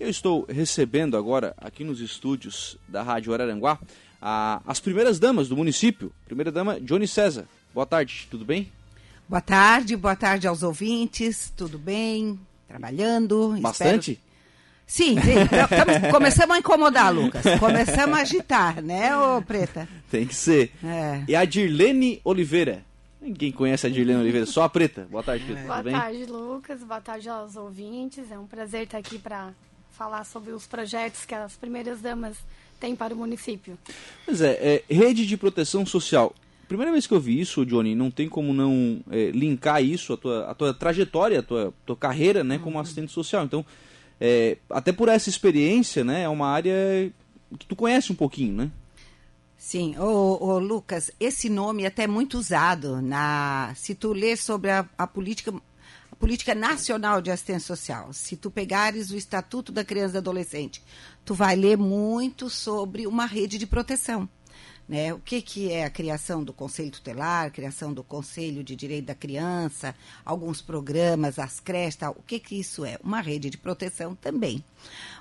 Eu estou recebendo agora, aqui nos estúdios da Rádio Araranguá, a, as primeiras damas do município. Primeira dama, Johnny César. Boa tarde, tudo bem? Boa tarde, boa tarde aos ouvintes, tudo bem? Trabalhando? Bastante? Espero... Sim, sim. começamos a incomodar, Lucas. Começamos a agitar, né, ô Preta? Tem que ser. É. E a Dirlene Oliveira. Ninguém conhece a Dirlene Oliveira, só a Preta. Boa tarde, Preta. É. Boa tarde, Lucas. Boa tarde aos ouvintes. É um prazer estar aqui para falar sobre os projetos que as primeiras damas têm para o município. Pois é, é rede de proteção social. Primeira vez que eu vi isso, Johnny, não tem como não é, linkar isso, a tua, a tua trajetória, a tua, tua carreira, né, como uhum. assistente social. Então, é, até por essa experiência, né, é uma área que tu conhece um pouquinho, né? Sim, ô, ô, Lucas, esse nome é até muito usado na. Se tu lê sobre a, a, política, política nacional de assistência social, se tu pegares o Estatuto da Criança e do Adolescente, tu vai ler muito sobre uma rede de proteção. Né? O que, que é a criação do Conselho Tutelar, criação do Conselho de Direito da Criança, alguns programas, as creches, o que, que isso é? Uma rede de proteção também.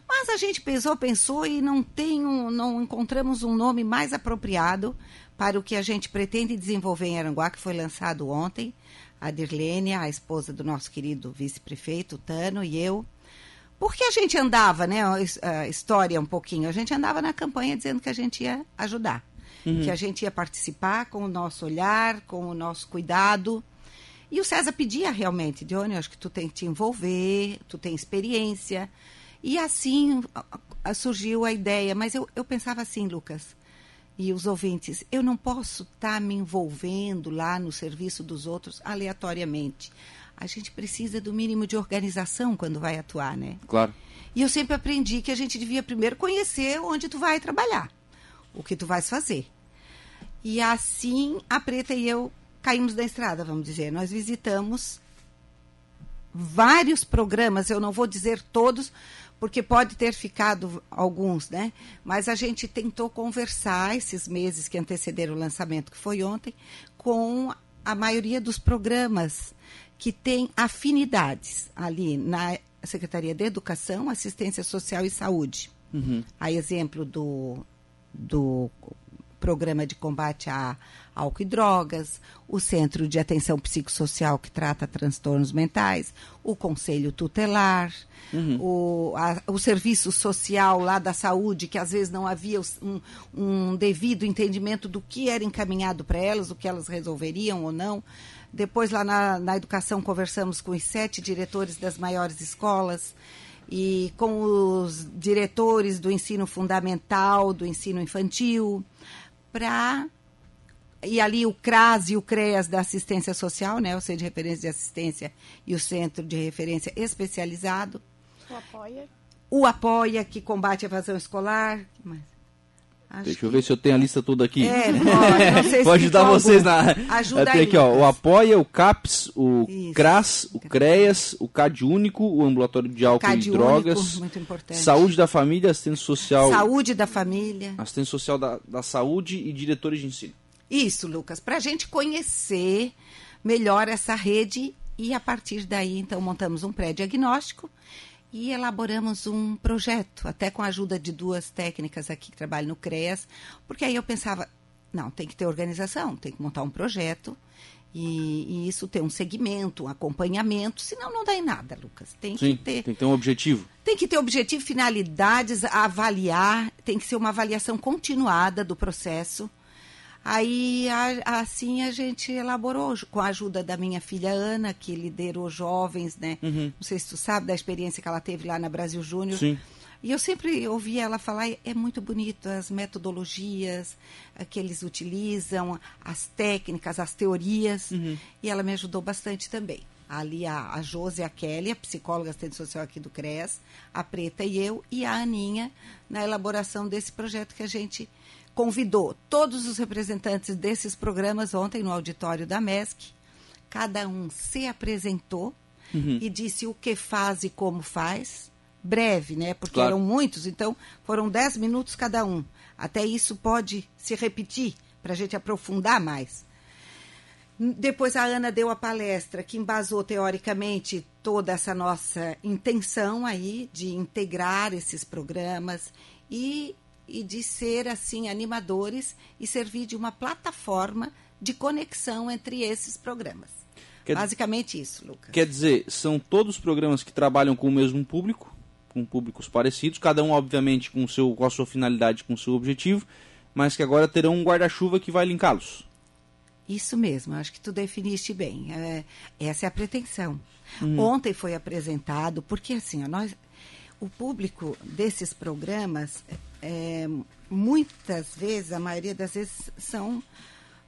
Mas a gente pensou, pensou e não tem um, não encontramos um nome mais apropriado para o que a gente pretende desenvolver em Aranguá, que foi lançado ontem. A Dirlene, a esposa do nosso querido vice-prefeito, Tano, e eu. Porque a gente andava, né? A história um pouquinho. A gente andava na campanha dizendo que a gente ia ajudar uhum. que a gente ia participar com o nosso olhar, com o nosso cuidado. E o César pedia realmente, Dione, acho que tu tem que te envolver, tu tem experiência. E assim surgiu a ideia, mas eu, eu pensava assim, Lucas, e os ouvintes, eu não posso estar tá me envolvendo lá no serviço dos outros aleatoriamente. A gente precisa do mínimo de organização quando vai atuar, né? Claro. E eu sempre aprendi que a gente devia primeiro conhecer onde tu vai trabalhar, o que tu vais fazer. E assim a Preta e eu caímos da estrada, vamos dizer. Nós visitamos vários programas, eu não vou dizer todos, porque pode ter ficado alguns, né? Mas a gente tentou conversar esses meses que antecederam o lançamento, que foi ontem, com a maioria dos programas que têm afinidades ali na Secretaria de Educação, Assistência Social e Saúde. Uhum. A exemplo do, do programa de combate a álcool e drogas, o Centro de Atenção Psicossocial que trata transtornos mentais, o Conselho Tutelar, uhum. o, a, o Serviço Social lá da Saúde, que às vezes não havia um, um devido entendimento do que era encaminhado para elas, o que elas resolveriam ou não. Depois, lá na, na educação, conversamos com os sete diretores das maiores escolas e com os diretores do ensino fundamental, do ensino infantil para e ali o CRAS e o CREAS da assistência social, né, o Centro de Referência de Assistência e o Centro de Referência Especializado. O Apoia. O Apoia, que combate a evasão escolar. Mas... Acho Deixa eu ver se eu tenho a lista toda aqui. É, pode, Vou ajudar vocês na. Ajuda Tem aqui, ó, o Apoia, o CAPS, o Isso. CRAS, o CREAS, o CAD Único, o Ambulatório de Álcool e Drogas. Único, muito importante. Saúde da Família, Assistência Social. Saúde da Família. Assistência Social da, da Saúde e diretores de ensino. Isso, Lucas, para a gente conhecer melhor essa rede e a partir daí, então, montamos um pré-diagnóstico e elaboramos um projeto, até com a ajuda de duas técnicas aqui que trabalham no CREAS, porque aí eu pensava, não, tem que ter organização, tem que montar um projeto e, e isso ter um segmento, um acompanhamento, senão não dá em nada, Lucas. Tem Sim, que ter. Tem que ter um objetivo. Tem que ter objetivo, finalidades, avaliar, tem que ser uma avaliação continuada do processo Aí, a, assim, a gente elaborou, com a ajuda da minha filha Ana, que liderou jovens, né? Uhum. Não sei se tu sabe da experiência que ela teve lá na Brasil Júnior. Sim. E eu sempre ouvia ela falar, é muito bonito as metodologias que eles utilizam, as técnicas, as teorias. Uhum. E ela me ajudou bastante também. Ali a, a Josi e a Kelly, a psicóloga assistente social aqui do CRES, a Preta e eu, e a Aninha, na elaboração desse projeto que a gente convidou todos os representantes desses programas ontem no auditório da MESC. Cada um se apresentou uhum. e disse o que faz e como faz. Breve, né? Porque claro. eram muitos, então foram dez minutos cada um. Até isso pode se repetir para a gente aprofundar mais. Depois a Ana deu a palestra que embasou teoricamente toda essa nossa intenção aí de integrar esses programas e, e de ser assim animadores e servir de uma plataforma de conexão entre esses programas. Quer, Basicamente isso, Lucas. Quer dizer, são todos programas que trabalham com o mesmo público, com públicos parecidos, cada um obviamente com, seu, com a sua finalidade, com o seu objetivo, mas que agora terão um guarda-chuva que vai linká-los. Isso mesmo, acho que tu definiste bem. É, essa é a pretensão. Hum. Ontem foi apresentado, porque assim, ó, nós, o público desses programas, é, muitas vezes, a maioria das vezes, são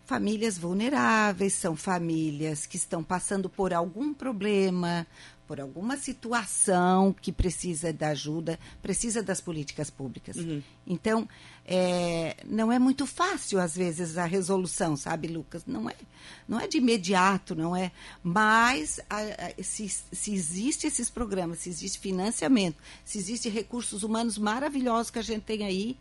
famílias vulneráveis, são famílias que estão passando por algum problema, por alguma situação que precisa da ajuda, precisa das políticas públicas. Uhum. Então, é, não é muito fácil, às vezes, a resolução, sabe, Lucas? Não é, não é de imediato, não é. Mas, a, a, se, se existe esses programas, se existe financiamento, se existe recursos humanos maravilhosos que a gente tem aí,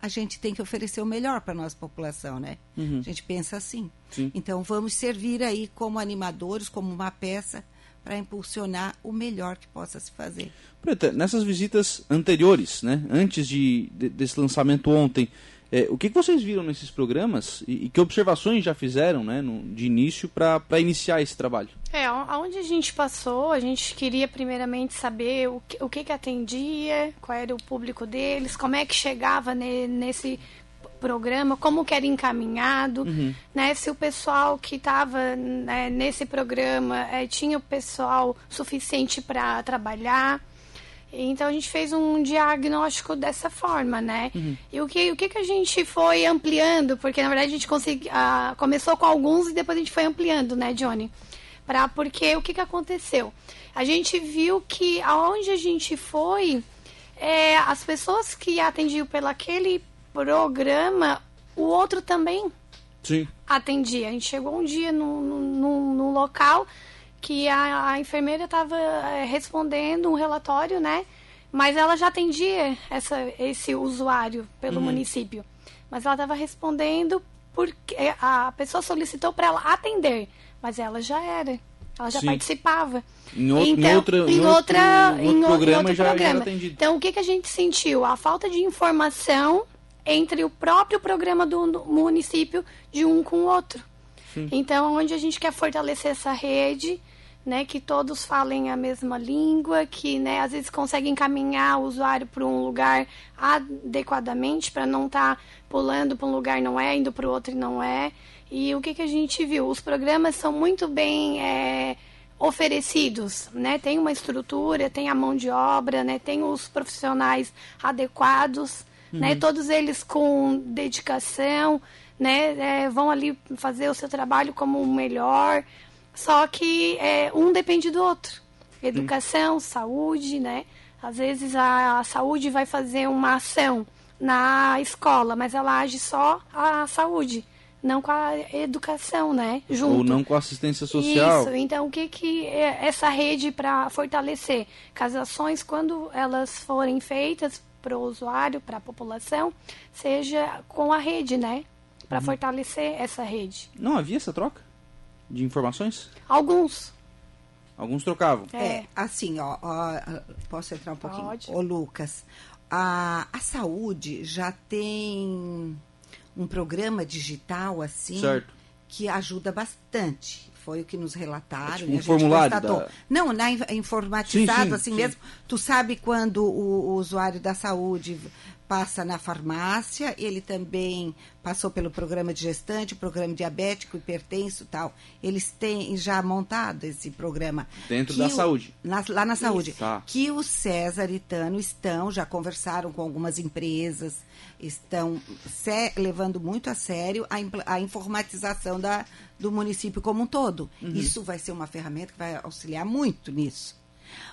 a gente tem que oferecer o melhor para a nossa população, né? Uhum. A gente pensa assim. Sim. Então, vamos servir aí como animadores, como uma peça para impulsionar o melhor que possa se fazer. Preta, nessas visitas anteriores, né, antes de, de desse lançamento ontem, é, o que, que, vocês viram nesses programas e, e que observações já fizeram né, no, de início para iniciar esse trabalho? É, aonde a gente passou, a gente queria primeiramente saber o que, o que, que atendia, qual era o público deles, como é que chegava ne, nesse programa, como que era encaminhado, uhum. né? Se o pessoal que estava né, nesse programa é, tinha o pessoal suficiente para trabalhar. Então a gente fez um diagnóstico dessa forma, né? Uhum. E o que, o que, que a gente foi ampliando, porque na verdade a gente consegui, uh, começou com alguns e depois a gente foi ampliando, né, Johnny? Pra, porque o que, que aconteceu? A gente viu que aonde a gente foi, é, as pessoas que atendiam pelo aquele programa, o outro também Sim. atendia. A gente chegou um dia no, no, no local que a, a enfermeira estava eh, respondendo um relatório, né? Mas ela já atendia essa, esse usuário pelo uhum. município. Mas ela estava respondendo porque a pessoa solicitou para ela atender, mas ela já era. Ela já Sim. participava. Em, o, então, em, outra, em, outra, outro, em outro programa, outro já, programa. Já então, o que, que a gente sentiu? A falta de informação entre o próprio programa do município de um com o outro. Sim. Então, onde a gente quer fortalecer essa rede, né, que todos falem a mesma língua, que né, às vezes conseguem encaminhar o usuário para um lugar adequadamente, para não estar tá pulando para um lugar não é, indo para o outro e não é. E o que, que a gente viu? Os programas são muito bem é, oferecidos, né? Tem uma estrutura, tem a mão de obra, né? Tem os profissionais adequados né? uhum. né? Todos eles com dedicação, né? É, vão ali fazer o seu trabalho como o melhor. Só que é, um depende do outro. Educação, uhum. saúde, né? Às vezes a, a saúde vai fazer uma ação na escola, mas ela age só a saúde, não com a educação, né? Junto. Ou não com a assistência social. Isso. Então, o que que é essa rede para fortalecer? Que as ações, quando elas forem feitas para o usuário, para a população, seja com a rede, né? Para uhum. fortalecer essa rede. Não havia essa troca de informações? Alguns. Alguns trocavam. É, é assim, ó, ó, posso entrar um pouquinho? Pode. Ô, Lucas, a, a saúde já tem um programa digital assim certo. que ajuda bastante foi o que nos relataram. É tipo um formulário da... Não, na, informatizado sim, sim, assim sim. mesmo. Tu sabe quando o, o usuário da saúde passa na farmácia, ele também passou pelo programa de gestante, programa diabético, hipertenso tal. Eles têm já montado esse programa. Dentro da o, saúde. Na, lá na saúde. Tá. Que o César e Tano estão, já conversaram com algumas empresas, estão levando muito a sério a, a informatização da, do município como um todo. Uhum. Isso vai ser uma ferramenta que vai auxiliar muito nisso.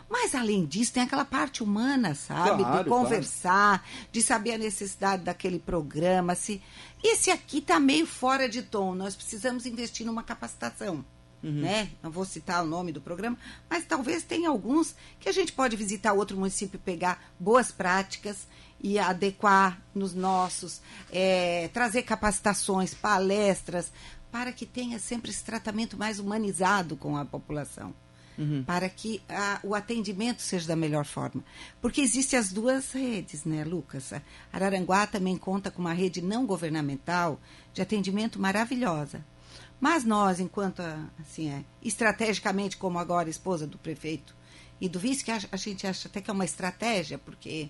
Mas, além disso, tem aquela parte humana, sabe? Claro, de conversar, claro. de saber a necessidade daquele programa. Se esse aqui está meio fora de tom, nós precisamos investir numa capacitação. Uhum. Né? Não vou citar o nome do programa, mas talvez tenha alguns que a gente pode visitar outro município, pegar boas práticas e adequar nos nossos, é, trazer capacitações, palestras, para que tenha sempre esse tratamento mais humanizado com a população. Uhum. para que a, o atendimento seja da melhor forma. Porque existem as duas redes, né, Lucas? A Araranguá também conta com uma rede não governamental de atendimento maravilhosa. Mas nós, enquanto, assim, é, estrategicamente, como agora esposa do prefeito e do vice, que a, a gente acha até que é uma estratégia, porque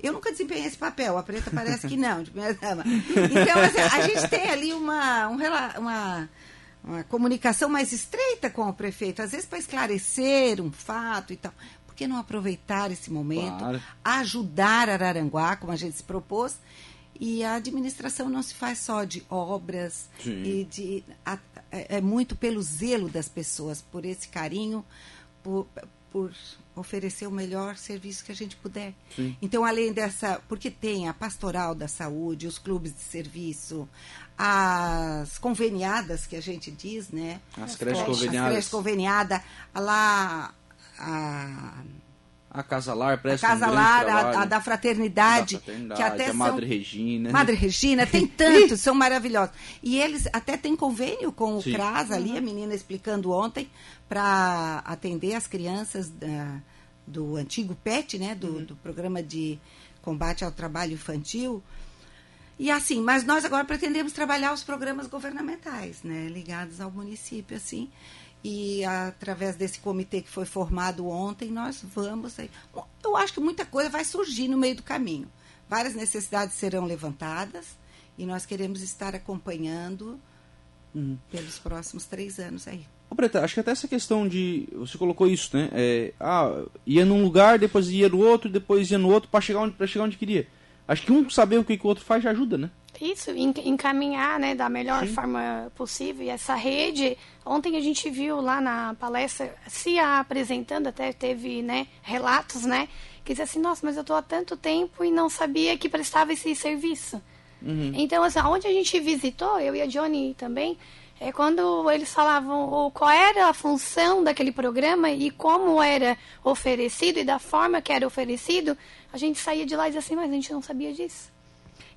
eu nunca desempenhei esse papel, a Preta parece que não, de primeira dama. Então, assim, a gente tem ali uma, um, uma, uma comunicação mais estreita com o prefeito, às vezes para esclarecer um fato e tal. Por que não aproveitar esse momento, claro. ajudar Araranguá, como a gente se propôs? E a administração não se faz só de obras Sim. e de a, é, é muito pelo zelo das pessoas, por esse carinho, por, por oferecer o melhor serviço que a gente puder. Sim. Então, além dessa, porque tem a pastoral da saúde, os clubes de serviço, as conveniadas que a gente diz, né? As creches conveniadas. As creches conveniadas, lá a a Casalar presta a Casalar, um a, a, da fraternidade, da fraternidade, que até a Madre Regina. Madre Regina, tem tantos, são maravilhosos. E eles até têm convênio com o Sim. CRAS ali, a menina explicando ontem, para atender as crianças da, do antigo PET, né, do, uhum. do programa de combate ao trabalho infantil. E assim, mas nós agora pretendemos trabalhar os programas governamentais, né, ligados ao município, assim. E através desse comitê que foi formado ontem, nós vamos. Eu acho que muita coisa vai surgir no meio do caminho. Várias necessidades serão levantadas e nós queremos estar acompanhando uhum. pelos próximos três anos aí. Ô, Preta, acho que até essa questão de. Você colocou isso, né? É, ah, ia num lugar, depois ia no outro, depois ia no outro para chegar, onde, chegar onde queria. Acho que um saber o que, que o outro faz já ajuda, né? Isso, encaminhar né, da melhor Sim. forma possível. E essa rede, ontem a gente viu lá na palestra, se apresentando, até teve né, relatos, né? Que dizia assim, nossa, mas eu estou há tanto tempo e não sabia que prestava esse serviço. Uhum. Então, assim, onde a gente visitou, eu e a Johnny também, é quando eles falavam qual era a função daquele programa e como era oferecido e da forma que era oferecido, a gente saía de lá e dizia assim, mas a gente não sabia disso.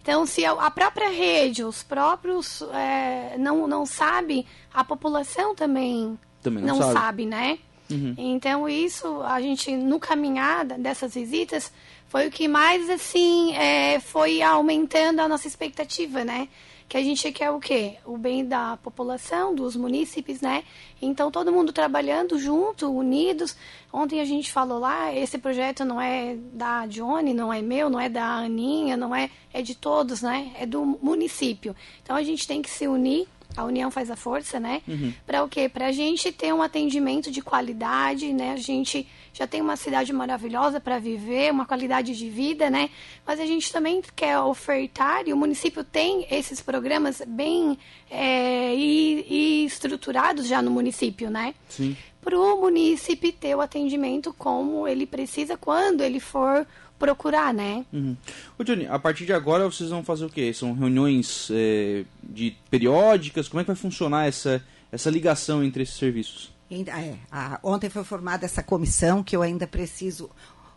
Então, se a própria rede, os próprios é, não, não sabe, a população também, também não, não sabe. sabe. né? Uhum. Então, isso, a gente, no caminhar dessas visitas, foi o que mais, assim, é, foi aumentando a nossa expectativa, né? Que a gente quer o quê? O bem da população, dos munícipes, né? Então, todo mundo trabalhando junto, unidos. Ontem a gente falou lá, esse projeto não é da Johnny, não é meu, não é da Aninha, não é, é de todos, né? É do município. Então, a gente tem que se unir a união faz a força, né? Uhum. Para o quê? Para a gente ter um atendimento de qualidade, né? A gente já tem uma cidade maravilhosa para viver, uma qualidade de vida, né? Mas a gente também quer ofertar, e o município tem esses programas bem é, e, e estruturados já no município, né? Sim. Para o município ter o atendimento como ele precisa quando ele for procurar, né? Uhum. Ô Johnny, a partir de agora vocês vão fazer o quê? São reuniões é, de periódicas? Como é que vai funcionar essa, essa ligação entre esses serviços? É, a, ontem foi formada essa comissão que eu ainda preciso.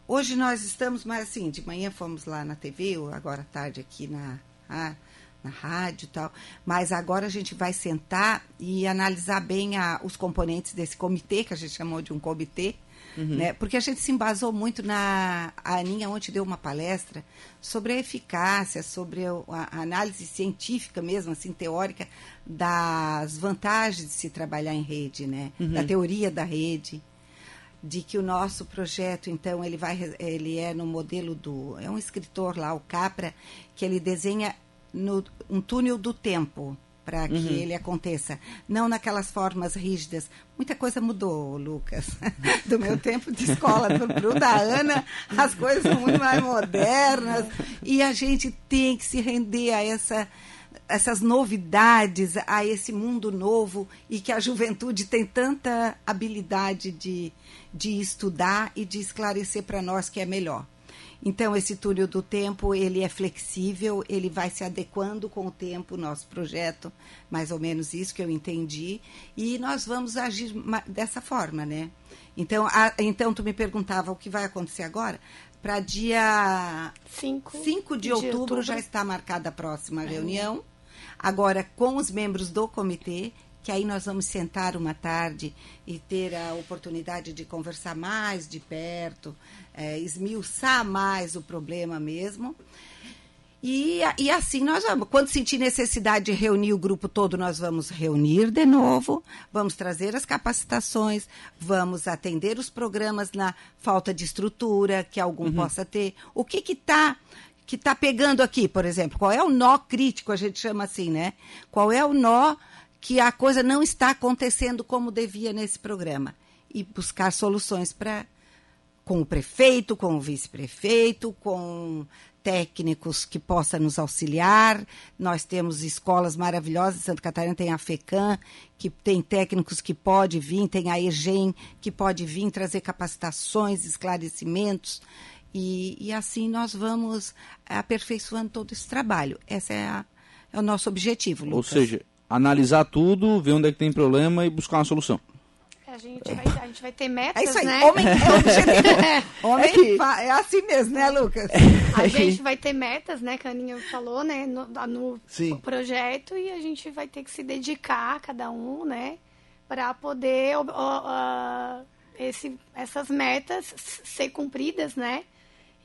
Hoje nós estamos, mas assim, de manhã fomos lá na TV, agora à tarde aqui na, a, na rádio e tal. Mas agora a gente vai sentar e analisar bem a, os componentes desse comitê, que a gente chamou de um comitê, Uhum. Né? Porque a gente se embasou muito na. A Aninha ontem deu uma palestra sobre a eficácia, sobre a, análise científica mesmo, assim, teórica, das vantagens de se trabalhar em rede, né? Uhum. Da teoria da rede de que o nosso projeto então ele vai ele é no modelo do é um escritor lá o Capra que ele desenha no, um túnel do tempo para que uhum. ele aconteça. Não naquelas formas rígidas. Muita coisa mudou, Lucas. Do meu tempo de escola para o da Ana, as coisas são muito mais modernas. E a gente tem que se render a essa essas novidades, a esse mundo novo e que a juventude tem tanta habilidade de, de estudar e de esclarecer para nós que é melhor. Então, esse túnel do tempo, ele é flexível, ele vai se adequando com o tempo, nosso projeto, mais ou menos isso que eu entendi, e nós vamos agir dessa forma, né? Então, a, então tu me perguntava o que vai acontecer agora? Para dia 5 de, de outubro, outubro, já está marcada a próxima é. reunião, agora com os membros do comitê, que aí nós vamos sentar uma tarde e ter a oportunidade de conversar mais de perto, é, esmiuçar mais o problema mesmo. E, e assim nós vamos. Quando sentir necessidade de reunir o grupo todo, nós vamos reunir de novo, vamos trazer as capacitações, vamos atender os programas na falta de estrutura que algum uhum. possa ter. O que está que tá pegando aqui, por exemplo? Qual é o nó crítico, a gente chama assim, né? Qual é o nó que a coisa não está acontecendo como devia nesse programa? E buscar soluções para com o prefeito, com o vice-prefeito, com técnicos que possam nos auxiliar. Nós temos escolas maravilhosas, Santa Catarina tem a FECAM, que tem técnicos que pode vir, tem a EGEM, que pode vir trazer capacitações, esclarecimentos. E, e assim nós vamos aperfeiçoando todo esse trabalho. Esse é, a, é o nosso objetivo, Lucas. Ou seja, analisar tudo, ver onde é que tem problema e buscar uma solução. A gente, vai, a gente vai ter metas, é isso aí. né? Homem é objetivo. Homem é, é assim mesmo, né, Lucas? A gente vai ter metas, né, que a Aninha falou, né, no, no projeto e a gente vai ter que se dedicar, cada um, né, para poder uh, uh, esse, essas metas ser cumpridas, né?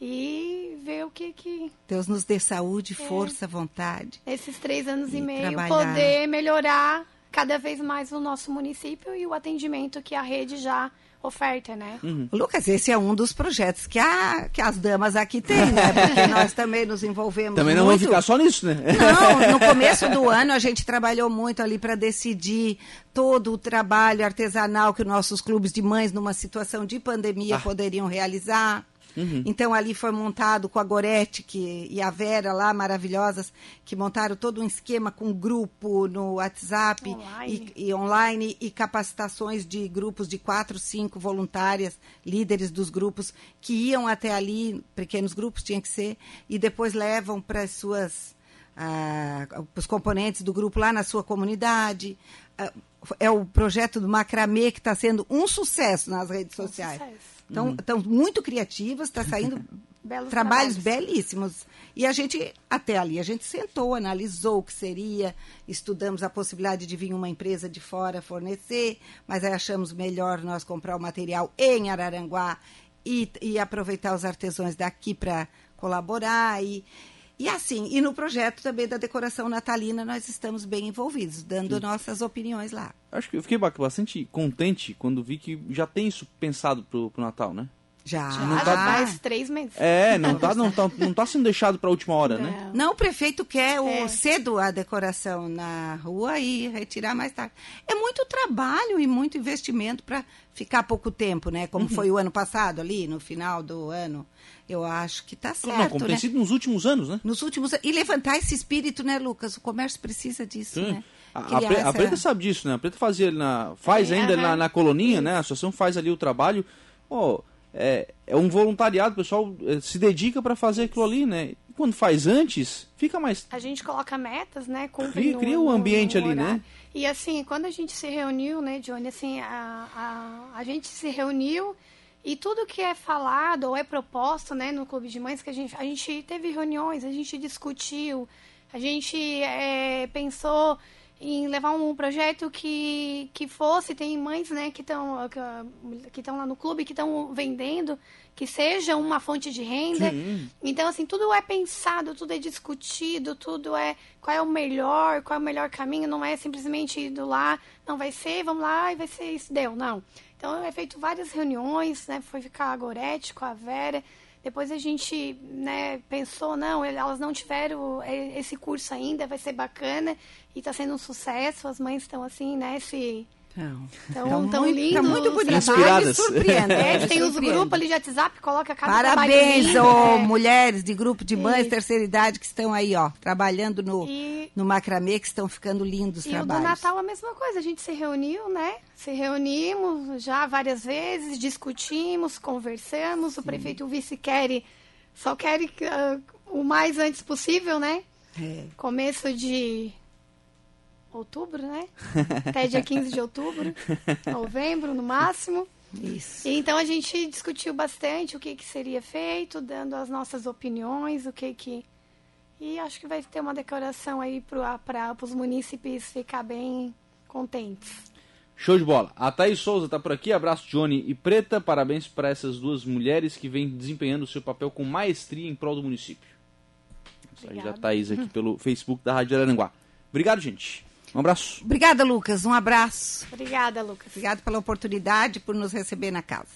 E ver o que que... Deus nos dê saúde, é. força, vontade. Esses três anos e, e meio, trabalhar. poder melhorar cada vez mais o nosso município e o atendimento que a rede já oferta, né? Uhum. Lucas, esse é um dos projetos que, a, que as damas aqui têm, né? Porque nós também nos envolvemos Também não muito. vamos ficar só nisso, né? Não, no começo do ano a gente trabalhou muito ali para decidir todo o trabalho artesanal que nossos clubes de mães, numa situação de pandemia, ah. poderiam realizar. Uhum. Então ali foi montado com a Gorete que, e a Vera lá, maravilhosas, que montaram todo um esquema com grupo no WhatsApp online. E, e, online e capacitações de grupos de quatro, cinco voluntárias, líderes dos grupos, que iam até ali, pequenos grupos tinha que ser, e depois levam para as suas. Ah, os componentes do grupo lá na sua comunidade. Ah, é o projeto do Macramê que está sendo um sucesso nas redes sociais. Um sucesso. Estão uhum. muito criativas, está saindo trabalhos, trabalhos belíssimos. E a gente, até ali, a gente sentou, analisou o que seria, estudamos a possibilidade de vir uma empresa de fora fornecer, mas aí achamos melhor nós comprar o material em Araranguá e, e aproveitar os artesãos daqui para colaborar. E, e assim, e no projeto também da decoração natalina nós estamos bem envolvidos, dando Sim. nossas opiniões lá. Acho que eu fiquei bastante contente quando vi que já tem isso pensado pro, pro Natal, né? Já, já, não tá, faz três meses. É, não tá, não tá, não tá sendo deixado para a última hora, né? não. né? Não, o prefeito quer o, é. cedo a decoração na rua e retirar mais tarde. É muito trabalho e muito investimento para ficar pouco tempo, né? Como uhum. foi o ano passado ali, no final do ano. Eu acho que está certo. Não, como né? tem sido nos últimos anos, né? Nos últimos E levantar esse espírito, né, Lucas? O comércio precisa disso, Sim. né? A, a, Preta sabe disso, né? A Preta fazia na, faz ainda na, na, coloninha, né? A associação faz ali o trabalho. Oh, é, é um voluntariado, o pessoal é, se dedica para fazer aquilo ali, né? E quando faz antes, fica mais. A gente coloca metas, né? Cria o um ambiente no, no ali, né? E assim, quando a gente se reuniu, né, Johnny, assim, a, a, a gente se reuniu e tudo que é falado ou é proposto, né, no Clube de Mães, que a gente, a gente teve reuniões, a gente discutiu, a gente é, pensou em levar um projeto que, que fosse, tem mães né, que estão que estão lá no clube, que estão vendendo, que seja uma fonte de renda. Sim. Então, assim, tudo é pensado, tudo é discutido, tudo é qual é o melhor, qual é o melhor caminho, não é simplesmente indo lá, não vai ser, vamos lá e vai ser isso, deu, não. Então, é feito várias reuniões, né, foi ficar a Gorete com a Vera, depois a gente né, pensou, não, elas não tiveram esse curso ainda, vai ser bacana. E está sendo um sucesso, as mães estão assim, né, se Tão, tão, lindo. Tá muito bonito. Inspiradas. É, tem os grupos ali de WhatsApp, coloca cada Parabéns, oh, é. mulheres de grupo de mães, e... terceira idade, que estão aí, ó, trabalhando no, e... no macramê, que estão ficando lindos e trabalhos. E o do Natal a mesma coisa, a gente se reuniu, né? Se reunimos já várias vezes, discutimos, conversamos, Sim. o prefeito e o vice querem, só querem uh, o mais antes possível, né? É. Começo de outubro, né? Até dia 15 de outubro, novembro no máximo. Isso. E, então a gente discutiu bastante o que, que seria feito, dando as nossas opiniões, o que que. E acho que vai ter uma decoração aí para os munícipes ficar bem contentes. Show de bola. A Thaís Souza está por aqui. Abraço, Johnny e Preta. Parabéns para essas duas mulheres que vêm desempenhando o seu papel com maestria em prol do município. Obrigada. Já Thaís aqui pelo Facebook da Rádio Aranguá. Obrigado, gente. Um abraço. Obrigada, Lucas. Um abraço. Obrigada, Lucas. Obrigado pela oportunidade, por nos receber na casa.